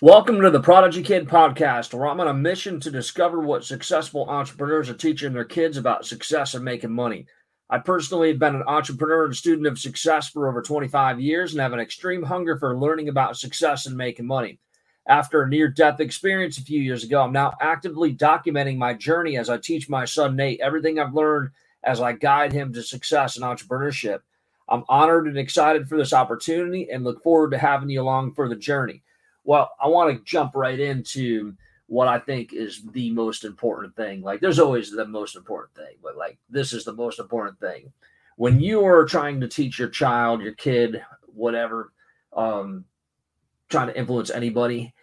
Welcome to the Prodigy Kid podcast, where I'm on a mission to discover what successful entrepreneurs are teaching their kids about success and making money. I personally have been an entrepreneur and student of success for over 25 years and have an extreme hunger for learning about success and making money. After a near death experience a few years ago, I'm now actively documenting my journey as I teach my son Nate everything I've learned as I guide him to success and entrepreneurship. I'm honored and excited for this opportunity and look forward to having you along for the journey. Well, I want to jump right into what I think is the most important thing. Like, there's always the most important thing, but like, this is the most important thing. When you are trying to teach your child, your kid, whatever, um, trying to influence anybody,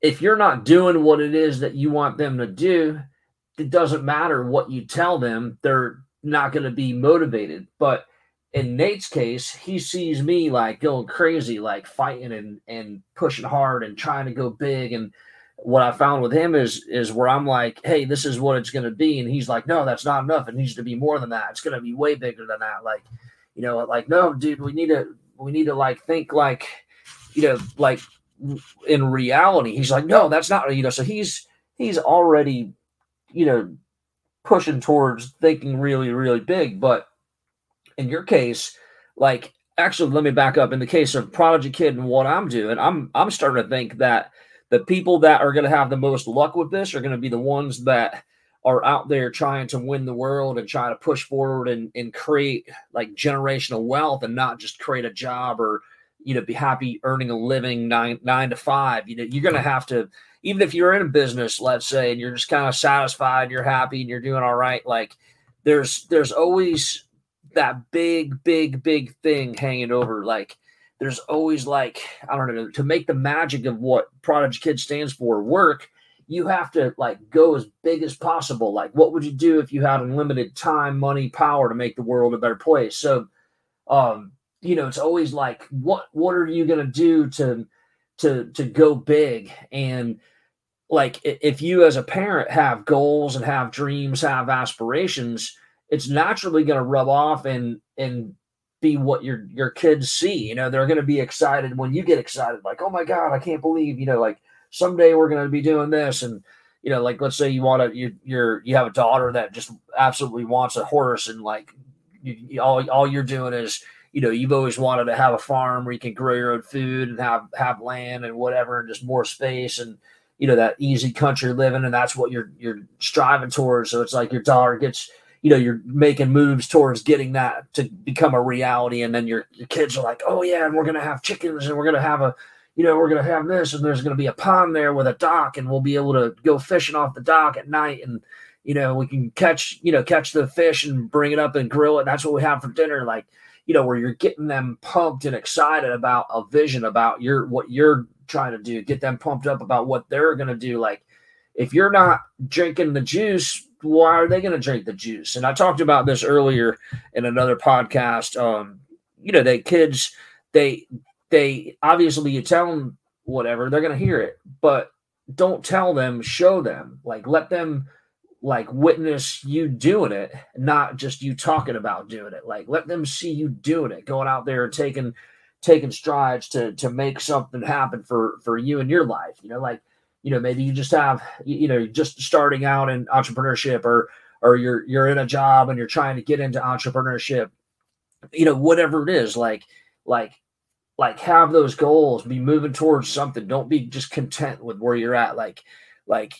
if you're not doing what it is that you want them to do, it doesn't matter what you tell them, they're not going to be motivated. But in Nate's case, he sees me like going crazy, like fighting and and pushing hard and trying to go big. And what I found with him is is where I'm like, hey, this is what it's going to be, and he's like, no, that's not enough. It needs to be more than that. It's going to be way bigger than that. Like, you know, like no, dude, we need to we need to like think like, you know, like in reality. He's like, no, that's not you know. So he's he's already, you know, pushing towards thinking really really big, but in your case, like actually, let me back up. In the case of Prodigy Kid and what I'm doing, I'm I'm starting to think that the people that are going to have the most luck with this are going to be the ones that are out there trying to win the world and trying to push forward and, and create like generational wealth and not just create a job or you know be happy earning a living nine nine to five you know you're going to have to even if you're in a business let's say and you're just kind of satisfied you're happy and you're doing all right like there's there's always that big, big, big thing hanging over. Like there's always like, I don't know, to make the magic of what Prodigy Kid stands for work, you have to like go as big as possible. Like what would you do if you had unlimited time, money, power to make the world a better place? So um, you know, it's always like what what are you gonna do to to to go big and like if you as a parent have goals and have dreams have aspirations it's naturally going to rub off and and be what your your kids see. You know, they're going to be excited when you get excited, like, oh my god, I can't believe, you know, like someday we're going to be doing this, and you know, like let's say you want to, you you're you have a daughter that just absolutely wants a horse, and like you, you, all all you're doing is you know you've always wanted to have a farm where you can grow your own food and have have land and whatever and just more space and you know that easy country living and that's what you're you're striving towards so it's like your daughter gets you know you're making moves towards getting that to become a reality. And then your, your kids are like oh yeah and we're to have chickens and we're to have a you know we're to have this and there's to be a pond there with a dock and we'll be able to go fishing off the dock at night. And you know we can catch you know catch the fish and bring it up and grill it. That's what we have for dinner. Like you know where you're getting them pumped and excited about a vision about your what you're trying to do get them pumped up about what they're to do. Like if you're not drinking the juice why are they going to drink the juice? And I talked about this earlier in another podcast. Um, you know, they kids, they they obviously you tell them whatever, they're going to hear it, but don't tell them, show them. Like let them like witness you doing it, not just you talking about doing it. Like let them see you doing it, going out there and taking taking strides to to make something happen for for you and your life. You know, like you know maybe you just have you know just starting out in entrepreneurship or or you're you're in a job and you're trying to get into entrepreneurship you know whatever it is like like like have those goals be moving towards something. Don't be just content with where you're at. Like like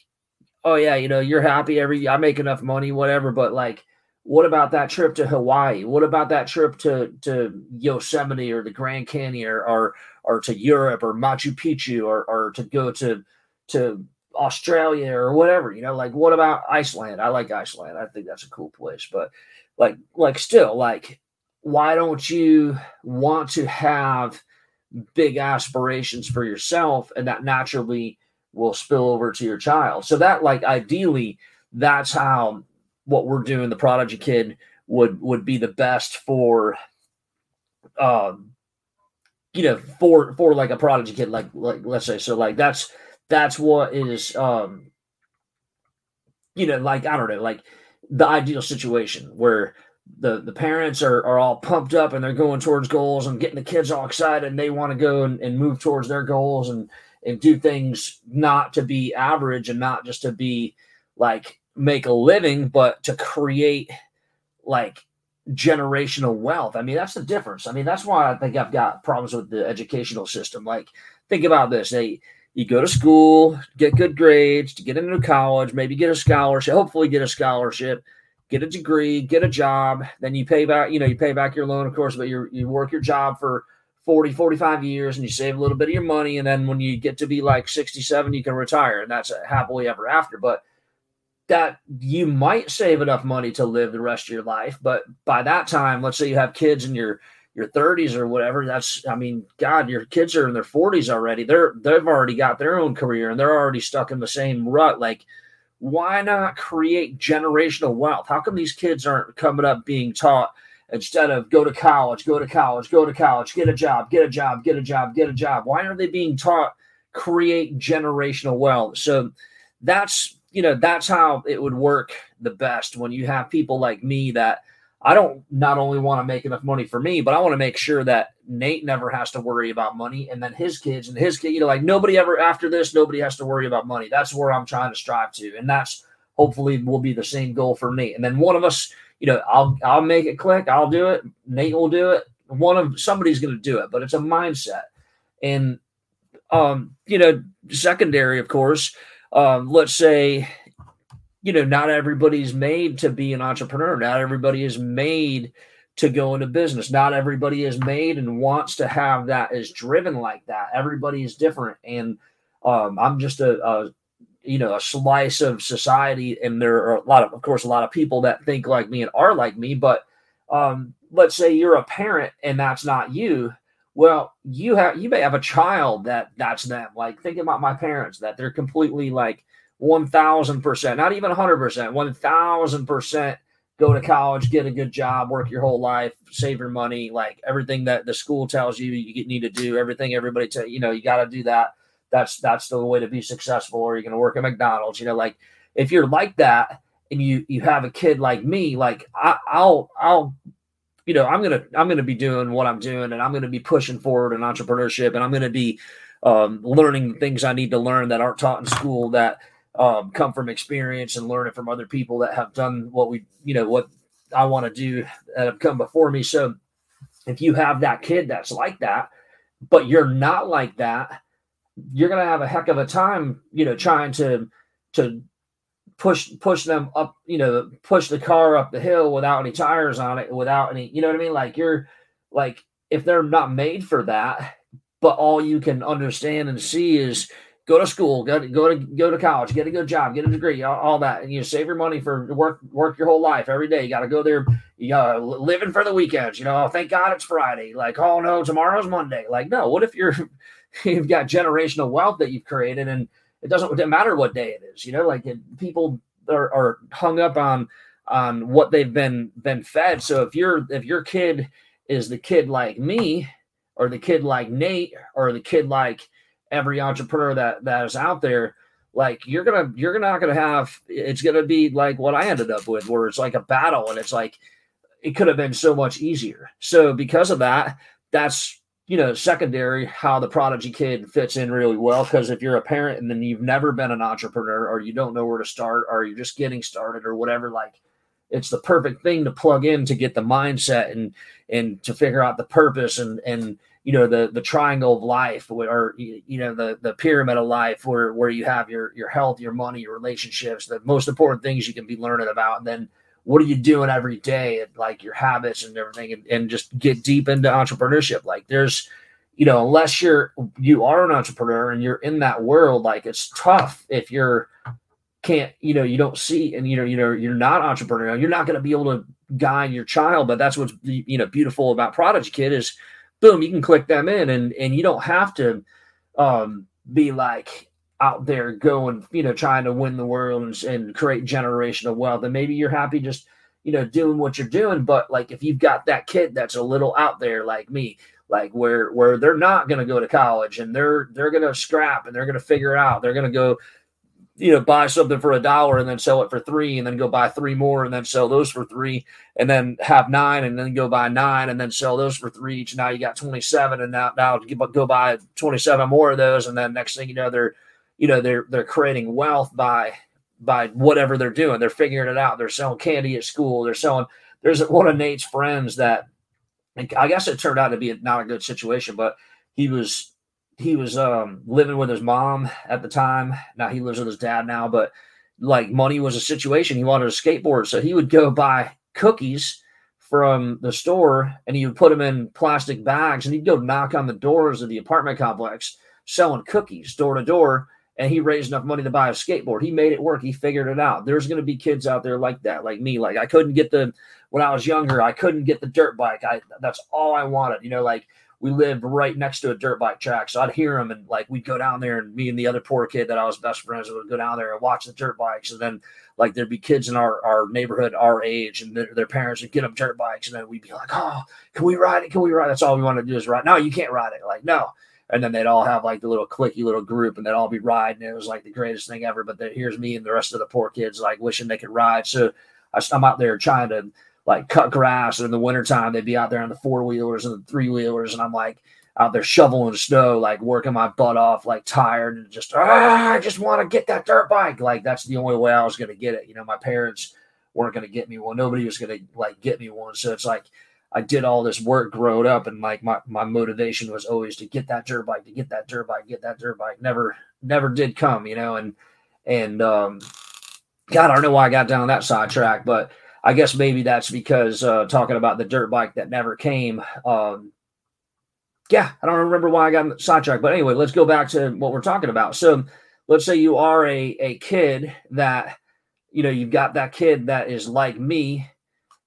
oh yeah you know you're happy every i make enough money whatever but like what about that trip to hawaii? What about that trip to to yosemite or the grand canyon or or, or to europe or machu picchu or or to go to to Australia or whatever, you know, like what about Iceland? I like Iceland. I think that's a cool place, but like like still like why don't you want to have big aspirations for yourself and that naturally will spill over to your child. So that like ideally that's how what we're doing the prodigy kid would would be the best for um you know for for like a prodigy kid like like let's say so like that's that's what is um you know like i don't know like the ideal situation where the the parents are, are all pumped up and they're going towards goals and getting the kids all excited and they want to go and, and move towards their goals and and do things not to be average and not just to be like make a living, but to create like generational wealth. I mean, that's the difference. I mean, that's why I think I've got problems with the educational system. Like, think about this. They you go to school, get good grades, to get into college, maybe get a scholarship, hopefully get a scholarship, get a degree, get a job, then you pay back, you know, you pay back your loan, of course, but you you work your job for 40, 45 years and you save a little bit of your money. And then when you get to be like 67, you can retire and that's happily ever after. But that you might save enough money to live the rest of your life. But by that time, let's say you have kids in your your 30s or whatever, that's I mean, God, your kids are in their 40s already. They're they've already got their own career and they're already stuck in the same rut. Like, why not create generational wealth? How come these kids aren't coming up being taught instead of go to college, go to college, go to college, get a job, get a job, get a job, get a job? Why aren't they being taught create generational wealth? So that's you know that's how it would work the best when you have people like me that I don't not only want to make enough money for me, but I want to make sure that Nate never has to worry about money, and then his kids and his kid, you know, like nobody ever after this, nobody has to worry about money. That's where I'm trying to strive to, and that's hopefully will be the same goal for Nate. And then one of us you know, I'll I'll make it click. I'll do it. Nate will do it. One of somebody's to do it, but it's a mindset. And um, you know, secondary, of course. Um, let's say, you know, not everybody's made to be an entrepreneur. Not everybody is made to go into business. Not everybody is made and wants to have that is driven like that. Everybody is different, and um, I'm just a, a you know a slice of society and there are a lot of of course a lot of people that think like me and are like me but um, let's say you're a parent and that's not you well you have you may have a child that that's them like think about my parents that they're completely like 1000% not even 100% 1000% go to college get a good job work your whole life save your money like everything that the school tells you you need to do everything everybody tell you know you got to do that. That's that's the way to be successful or you're going to work at mcdonald's you know like if you're like that and you you have a kid like me like I, i'll i'll you know i'm gonna i'm gonna be doing what i'm doing and i'm gonna be pushing forward in entrepreneurship and i'm gonna be um, learning things i need to learn that aren't taught in school that um, come from experience and learning from other people that have done what we you know what i want to do that have come before me so if you have that kid that's like that but you're not like that you're going to have a heck of a time, you know, trying to to push push them up, you know, push the car up the hill without any tires on it, without any, you know what I mean? Like you're like if they're not made for that, but all you can understand and see is go to school, go to go to go to college, get a good job, get a degree, all, all that, and you save your money for work work your whole life every day. You got to go there. You got living for the weekends. You know, oh, thank God it's Friday. Like, oh no, tomorrow's Monday. Like, no. What if you're you've got generational wealth that you've created, and it doesn't, it doesn't matter what day it is. You know, like it, people are, are hung up on on what they've been been fed. So if you're if your kid is the kid like me, or the kid like Nate, or the kid like every entrepreneur that that is out there, like you're gonna you're not gonna have it's gonna be like what I ended up with, where it's like a battle, and it's like it could have been so much easier. So because of that, that's you know, secondary how the prodigy kid fits in really well. Because if you're a parent and then you've never been an entrepreneur or you don't know where to start or you're just getting started or whatever, like it's the perfect thing to plug in to get the mindset and and to figure out the purpose and and you know the the triangle of life or you know the the pyramid of life where where you have your your health your money your relationships the most important things you can be learning about. And then what are you doing every day and like your habits and everything and, and just get deep into entrepreneurship? Like there's you know unless you're you are an entrepreneur and you're in that world like it's tough if you're can't you know you don't see and you know you know you're not entrepreneurial. You're not going to be able to guide your child but that's what's you know beautiful about prodigy kid is boom you can click them in and and you don't have to um be like out there going, you know, trying to win the world and, and create generational wealth. And maybe you're happy just, you know, doing what you're doing. But like if you've got that kid that's a little out there like me, like where where they're not going to go to college and they're they're going to scrap and they're going to figure out. They're going to go you know, buy something for a dollar and then sell it for three, and then go buy three more and then sell those for three, and then have nine and then go buy nine and then sell those for three each. Now you got 27, and now now go buy 27 more of those, and then next thing you know, they're you know they're they're creating wealth by by whatever they're doing. They're figuring it out. They're selling candy at school. They're selling. There's one of Nate's friends that, I guess it turned out to be not a good situation, but he was he was um, living with his mom at the time. Now he lives with his dad now, but like money was a situation. He wanted a skateboard, so he would go buy cookies from the store and he would put them in plastic bags and he'd go knock on the doors of the apartment complex selling cookies door to door and he raised enough money to buy a skateboard. He made it work. He figured it out. There's going to be kids out there like that, like me. Like I couldn't get the when I was younger, I couldn't get the dirt bike. I that's all I wanted. You know, like we lived right next to a dirt bike track, so I'd hear them and like we'd go down there, and me and the other poor kid that I was best friends with would go down there and watch the dirt bikes, and then like there'd be kids in our, our neighborhood our age and their, their parents would get them dirt bikes and then we'd be like oh can we ride it can we ride it? that's all we want to do is ride no you can't ride it like no and then they'd all have like the little clicky little group and they'd all be riding. It was like the greatest thing ever. But then here's me and the rest of the poor kids like wishing they could ride. So I, I'm out there trying to like cut grass. or in the wintertime, they'd be out there on the four wheelers and the three wheelers. And I'm like out there shoveling snow, like working my butt off, like tired and just, ah, I just want to get that dirt bike. Like that's the only way I was going to get it. You know, my parents weren't going to get me one. Nobody was going to like get me one. So it's like, I did all this work growing up, and like my, my motivation was always to get that dirt bike, to get that dirt bike, get that dirt bike. Never never did come, you know, and and um, God, I don't know why I got down that sidetrack, but I guess maybe that's because uh, talking about the dirt bike that never came. Um, yeah, I don't remember why I got sidetracked, but anyway, let's go back to what we're talking about. So let's say you are a a kid that you know you've got that kid that is like me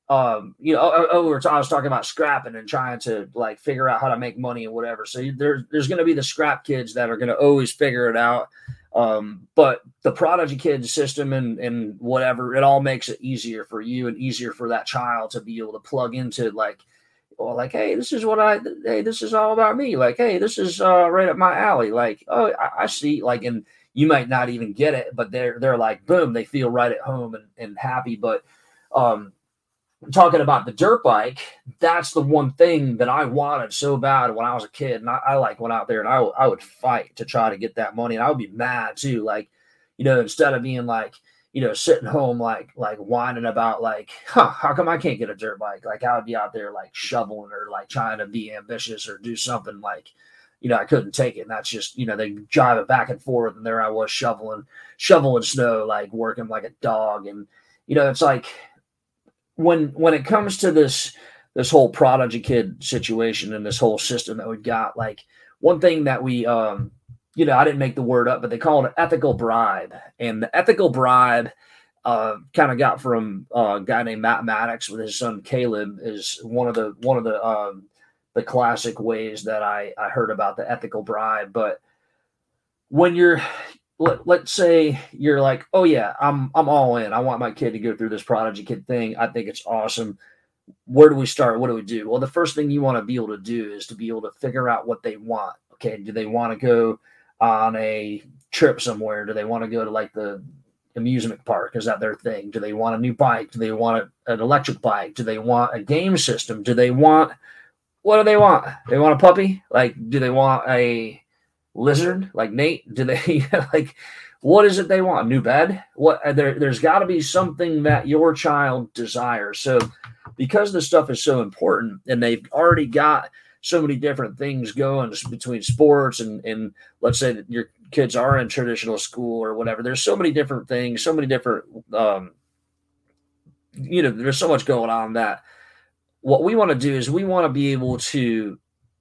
um, you know, oh, oh, oh I was talking about scrapping and trying to like figure out how to make money and whatever. So there's there's going to be the scrap kids that are going to always figure it out. Um, but the prodigy kids system and and whatever, it all makes it easier for you and easier for that child to be able to plug into like, well, like, hey, this is what I, hey, this is all about me. Like, hey, this is uh, right up my alley. Like, oh, I, I see. Like, and you might not even get it, but they're they're like, boom, they feel right at home and and happy. But um, talking about the dirt bike, that's the one thing that I wanted so bad when I was a kid. And I, I like went out there and I, I would fight to try to get that money. And I would be mad too. Like, you know, instead of being like, you know, sitting home like like whining about like, huh, how come I can't get a dirt bike? Like I would be out there like shoveling or like trying to be ambitious or do something like, you know, I couldn't take it. And that's just, you know, they drive it back and forth. And there I was shoveling, shoveling snow, like working like a dog. And, you know, it's like when when it comes to this this whole prodigy kid situation and this whole system that we've got, like one thing that we um you know, I didn't make the word up, but they call it an ethical bribe. And the ethical bribe uh, kind of got from uh, a guy named Matt Maddox with his son Caleb is one of the one of the um, the classic ways that I I heard about the ethical bribe. But when you're let, let's say you're like, oh yeah, I'm I'm all in. I want my kid to go through this prodigy kid thing. I think it's awesome. Where do we start? What do we do? Well, the first thing you want to be able to do is to be able to figure out what they want. Okay, do they want to go on a trip somewhere? Do they want to go to like the amusement park? Is that their thing? Do they want a new bike? Do they want an electric bike? Do they want a game system? Do they want what do they want? They want a puppy? Like, do they want a lizard like Nate? Do they like what is it they want? New bed? What uh, there, there's got to be something that your child desires. So because this stuff is so important and they've already got so many different things going between sports and and let's say that your kids are in traditional school or whatever there's so many different things so many different um you know there's so much going on that what we want to do is we want to be able to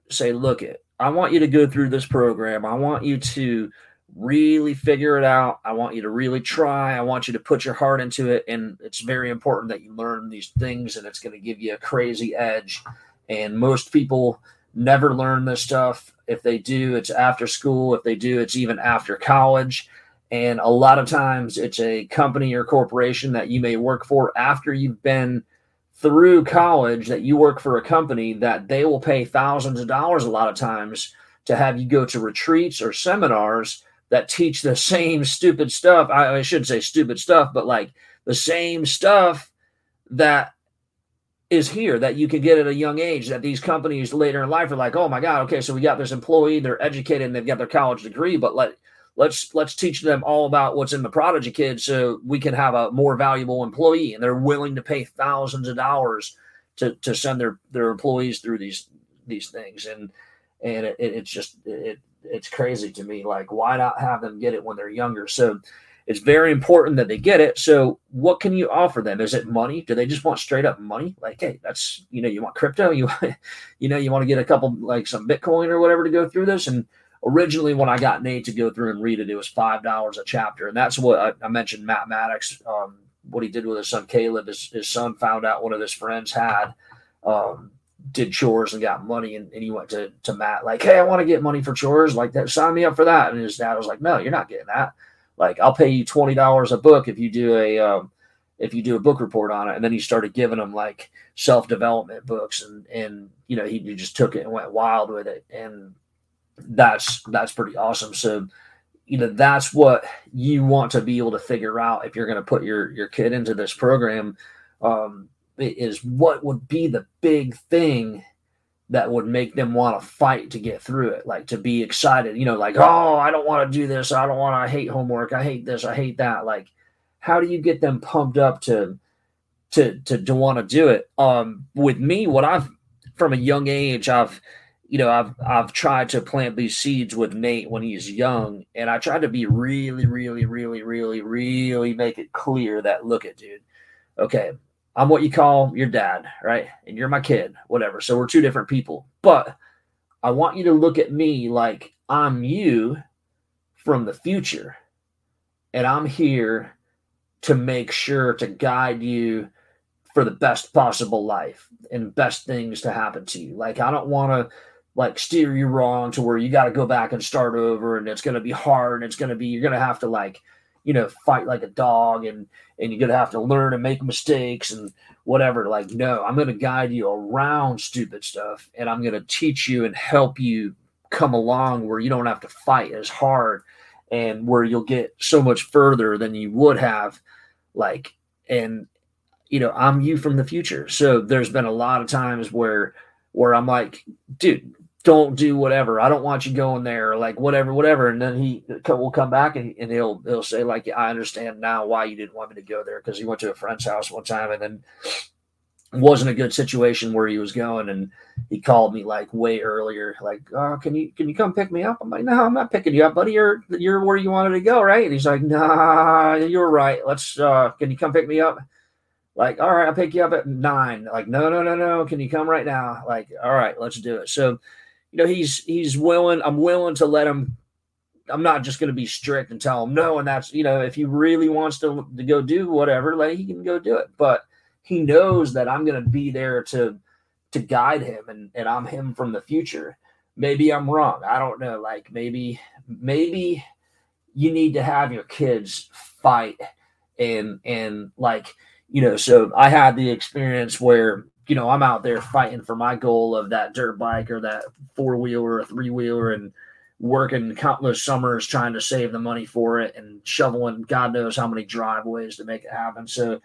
say look it I want you to go through this program. I want you to really figure it out. I want you to really try. I want you to put your heart into it. And it's very important that you learn these things, and it's going to give you a crazy edge. And most people never learn this stuff. If they do, it's after school. If they do, it's even after college. And a lot of times it's a company or corporation that you may work for after you've been through college that you work for a company that they will pay thousands of dollars a lot of times to have you go to retreats or seminars that teach the same stupid stuff. I, I should say stupid stuff, but like the same stuff that is here that you can get at a young age that these companies later in life are like, oh my God, okay, so we got this employee, they're educated and they've got their college degree, but let let's let's teach them all about what's in the prodigy kid so we can have a more valuable employee. And they're willing to pay thousands of dollars to to send their their employees through these these things. And and it, it's just it it's crazy to me like why not have them get it when they're younger? So it's very important that they get it. So what can you offer them? Is it money? Do they just want straight up money? Like hey that's you know you want crypto? You you know you want to get a couple like some bitcoin or whatever to go through this? And originally when I got Nate to go through and read it, it was five dollars a chapter, and that's what I, I mentioned. Matt Maddox, um, what he did with his son Caleb, his, his son found out one of his friends had um, did chores and got money, and, and he went to to Matt like, "Hey, I want to get money for chores, like that. Sign me up for that." And his dad was like, "No, you're not getting that. Like, I'll pay you twenty dollars a book if you do a." Um, if you do a book report on it and then he started giving them like self-development books and and you know he, he just took it and went wild with it and that's that's pretty awesome. So, you know, that's what you want to be able to figure out if you're going to put your your kid into this program. Um, is what would be the big thing that would make them want to fight to get through it, like to be excited. You know, like oh, I don't want to do this. I don't want. to. I hate homework. I hate this. I hate that. Like, how do you get them pumped up to to to to want to do it? Um, with me, what I've from a young age, I've you know, I've I've tried to plant these seeds with Nate when he's young, and I tried to be really, really, really, really, really make it clear that look at dude, okay, I'm what you call your dad, right? And you're my kid, whatever. So we're two different people. But I want you to look at me like I'm you from the future. And I'm here to make sure to guide you for the best possible life and best things to happen to you. Like I don't want to like steer you wrong to where you got to go back and start over and it's going to be hard and it's going to be you're going to have to like you know fight like a dog and and you're going to have to learn and make mistakes and whatever. Like no i'm going to guide you around stupid stuff and i'm going to teach you and help you come along where you don't have to fight as hard and where you'll get so much further than you would have like and you know i'm you from the future. So there's been a lot of times where where i'm like dude don't do whatever. I don't want you going there, like whatever, whatever. And then he will come back and, and he'll he'll say like, I understand now why you didn't want me to go there because he went to a friend's house one time and then wasn't a good situation where he was going. And he called me like way earlier like oh can you can you come pick me up? I'm like no i'm not picking you up buddy. You're you're where you wanted to go right? And he's like nah you're right. Let's uh can you come pick me up? Like all right i'll pick you up at nine. Like no no no no. Can you come right now? Like all right let's do it. So you know, he's he's willing. I'm willing to let him. I'm not just going to be strict and tell him no. And that's you know, if he really wants to to go do whatever, like he can go do it. But he knows that I'm going to be there to to guide him, and and I'm him from the future. Maybe I'm wrong. I don't know. Like maybe maybe you need to have your kids fight and and like you know so i had the experience where you know, I'm out there fighting for my goal of that dirt bike or that four wheeler or three wheeler and working countless summers trying to save the money for it and shoveling God knows how many driveways to make it happen. So,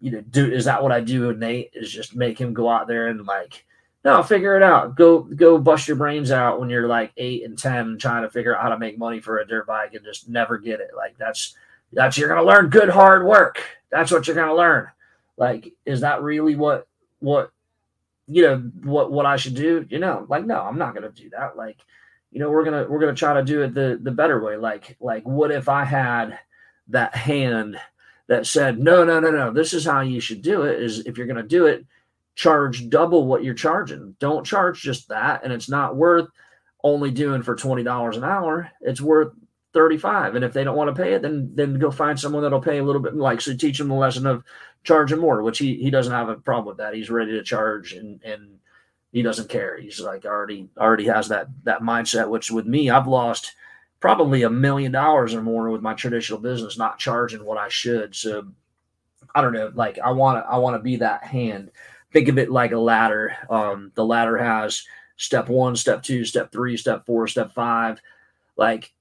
you know, do is that what I do with Nate? Is just make him go out there and like, no, figure it out. Go go bust your brains out when you're like eight and ten trying to figure out how to make money for a dirt bike and just never get it. Like that's that's you're gonna learn good hard work. That's what you're gonna learn. Like, is that really what what you know what what I should do. You know, like no, I'm not gonna do that. Like, you know, we're gonna we're gonna try to do it the the better way. Like like what if I had that hand that said, no, no, no, no, this is how you should do it. Is if you're gonna do it, charge double what you're charging. Don't charge just that, and it's not worth only doing for twenty dollars an hour. It's worth 35 and if they don't want to pay it then then go find someone that'll pay a little bit like so teach them the lesson of charging more which he he doesn't have a problem with that. He's ready to charge and and he doesn't care. He's like already already has that that mindset which with me i've lost probably a million dollars or more with my traditional business not charging what i should. So i don't know like i want to i want to be that hand. Think of it like a ladder. Um the ladder has step one step two step three step four step five. Like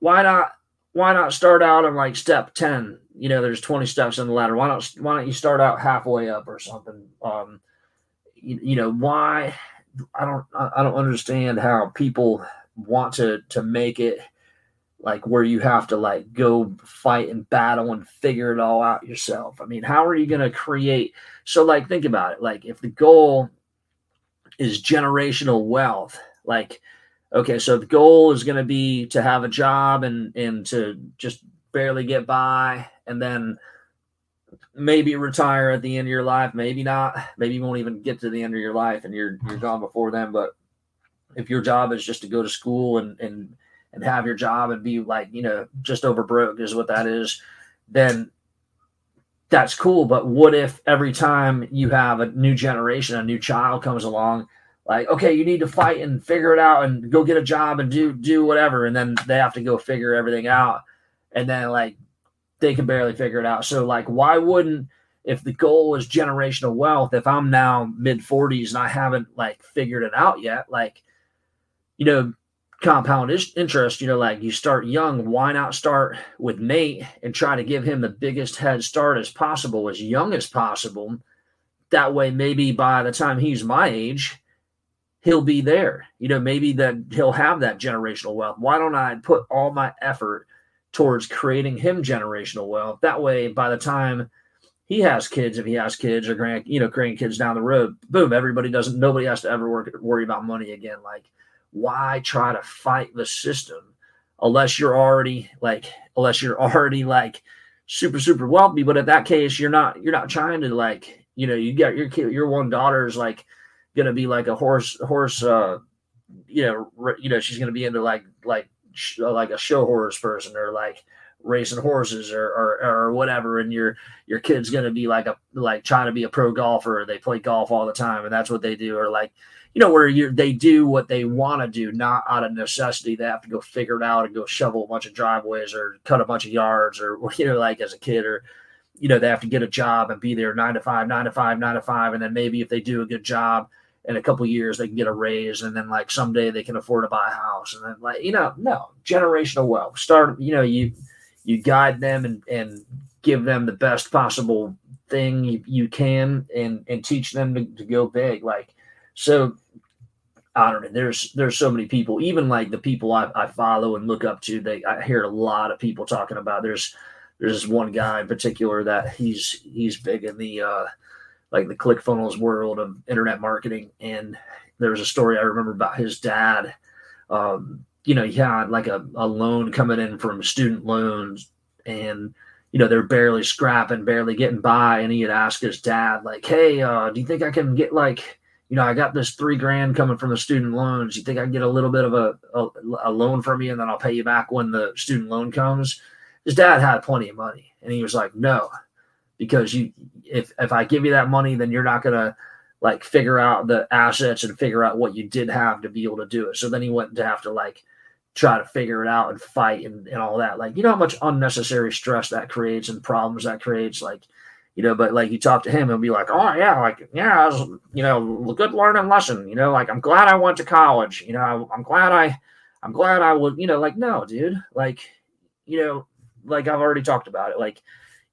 why not why not start out on like step 10 you know there's 20 steps in the ladder why not why don't you start out halfway up or something um you, you know why i don't i don't understand how people want to to make it like where you have to like go fight and battle and figure it all out yourself. I mean, how are you going to create? So, like, think about it. Like, if the goal is generational wealth, like, okay, so the goal is going to be to have a job and and to just barely get by, and then maybe retire at the end of your life, maybe not, maybe you won't even get to the end of your life and you're you're gone before then. But if your job is just to go to school and and and have your job and be like, you know, just over broke is what that is, then that's cool. But what if every time you have a new generation, a new child comes along, like, okay, you need to fight and figure it out and go get a job and do do whatever, and then they have to go figure everything out, and then like they can barely figure it out. So like, why wouldn't if the goal is generational wealth, if I'm now mid 40s and I haven't like figured it out yet, like, you know, compound interest, you know, like you start young, why not start with Nate and try to give him the biggest head start as possible, as young as possible? That way, maybe by the time he's my age, he'll be there. You know, maybe that he'll have that generational wealth. Why don't I put all my effort towards creating him generational wealth? That way, by the time he has kids, if he has kids or grand, you know, grandkids down the road, boom, everybody doesn't, nobody has to ever work, worry about money again. Like, why try to fight the system unless you're already like unless you're already like super super wealthy but in that case you're not you're not trying to like you know you got your kid your one daughter's like gonna be like a horse horse uh you know you know she's gonna be into like like like a show horse person or like racing horses or, or, or whatever. And your your kid's gonna be like a like trying to be a pro golfer. They play golf all the time and that's what they do. Or like you know, where you they do what they want to do, not out of necessity. They have to go figure it out and go shovel a bunch of driveways or cut a bunch of yards or you know, like as a kid or you know, they have to get a job and be there nine to five, nine to five, nine to five, and then maybe if they do a good job in a couple years, they can get a raise, and then like someday they can afford to buy a house, and then like you know, no generational wealth. Start, you know, you you guide them and and give them the best possible thing you, you can, and and teach them to, to go big. Like so I don't know. There's there's so many people, even like the people I, I follow and look up to. They I hear a lot of people talking about. There's there's this one guy in particular that he's he's big in the uh, like the ClickFunnels world of internet marketing. And there was a story I remember about his dad. Um, you know, he had like a, a loan coming in from student loans, and you know they're barely scrapping, barely getting by. And he had asked his dad, like, "Hey, uh, do you think I can get like?" you know, I got this three grand coming from the student loans. You think I can get a little bit of a, a, a, loan from you and then I'll pay you back when the student loan comes? His dad had plenty of money. And he was like, no, because you, if, if I give you that money, then you're not to like figure out the assets and figure out what you did have to be able to do it. So then he went to have to like try to figure it out and fight and, and all that. Like, you know how much unnecessary stress that creates and problems that creates? Like, you know, but like you talk to him and be like, oh yeah, like yeah, was, you know, good learning lesson, you know, like I'm glad I went to college, you know, I'm glad I, I'm glad I would, you know, like no, dude, like, you know, like I've already talked about it, like,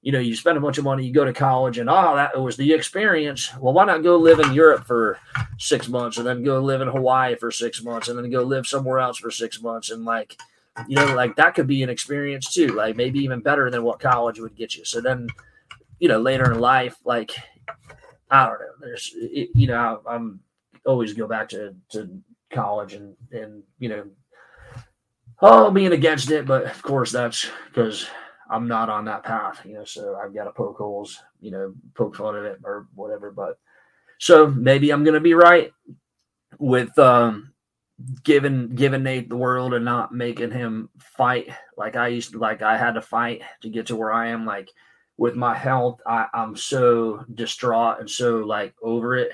you know, you spend a bunch of money, you go to college, and oh, that was the experience. Well, why not go live in Europe for six months, and then go live in Hawaii for six months, and then go live somewhere else for six months, and like, you know, like that could be an experience too, like maybe even better than what college would get you. So then you know, later in life, like I don't know. There's, it, you know, I'm always go back to to college and and you know, oh, being against it, but of course that's because I'm not on that path, you know. So I've got to poke holes, you know, poke fun at it or whatever. But so maybe I'm gonna be right with um giving giving Nate the world and not making him fight like I used to like I had to fight to get to where I am like with my health, I, I'm so distraught and so like over it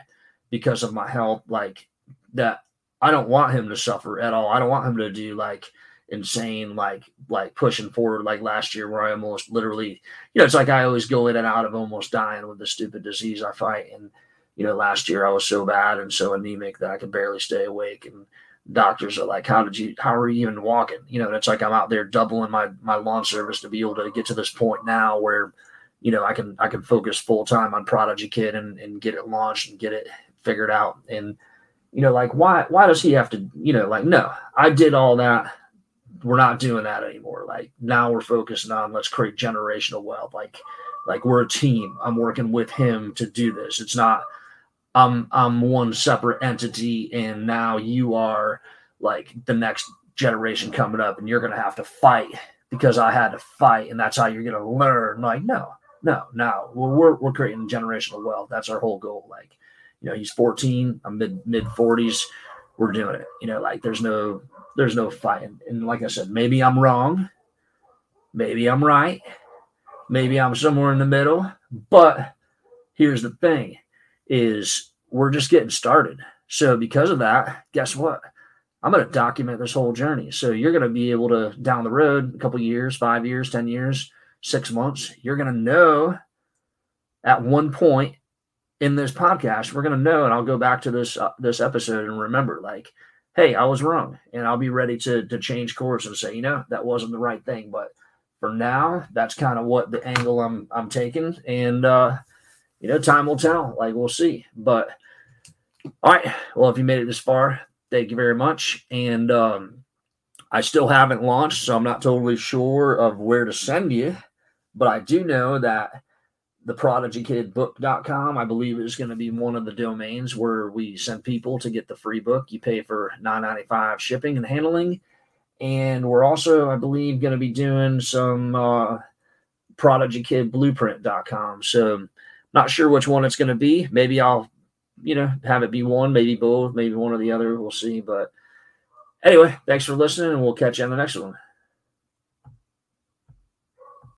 because of my health, like that I don't want him to suffer at all. I don't want him to do like insane, like like pushing forward like last year where I almost literally, you know, it's like I always go in and out of almost dying with the stupid disease I fight. And, you know, last year I was so bad and so anemic that I could barely stay awake. And doctors are like, "How did you? How are you even walking?" You know, it's like I'm out there doubling my my lawn service to be able to get to this point now where, you know, I can I can focus full time on Prodigy Kid and and get it launched and get it figured out. And you know, like why why does he have to? You know, like no, I did all that. We're not doing that anymore. Like now we're focusing on let's create generational wealth. Like like we're a team. I'm working with him to do this. It's not I'm I'm one separate entity and now you are like the next generation coming up and you're gonna have to fight because I had to fight and that's how you're gonna learn. Like, no, no, no. Well, we're we're creating generational wealth. That's our whole goal. Like, you know, he's 14, I'm mid mid 40s. We're doing it. You know, like there's no there's no fighting. And like I said, maybe I'm wrong, maybe I'm right Maybe I'm somewhere in the middle. But here's the thing is we're just getting started. So because of that, guess what? I'm going to document this whole journey. So you're going to be able to down the road, a couple years, five years, 10 years, six months, you're going to know at one point in this podcast, we're going to know, and I'll go back to this, uh, this episode and remember like, Hey, I was wrong. And I'll be ready to, to change course and say, you know, that wasn't the right thing, but for now, that's kind of what the angle I'm I'm taking, and uh, you know, time will tell. Like we'll see. But all right, well, if you made it this far, thank you very much. And um, I still haven't launched, so I'm not totally sure of where to send you, but I do know that the prodigykidbook.com i believe is going to be one of the domains where we send people to get the free book you pay for 9.95 shipping and handling and we're also, I believe, going to be doing some uh, prodigykidblueprint.com. So, not sure which one it's going to be. Maybe I'll, you know, have it be one, maybe both, maybe one or the other. We'll see. But anyway, thanks for listening, and we'll catch you on the next one.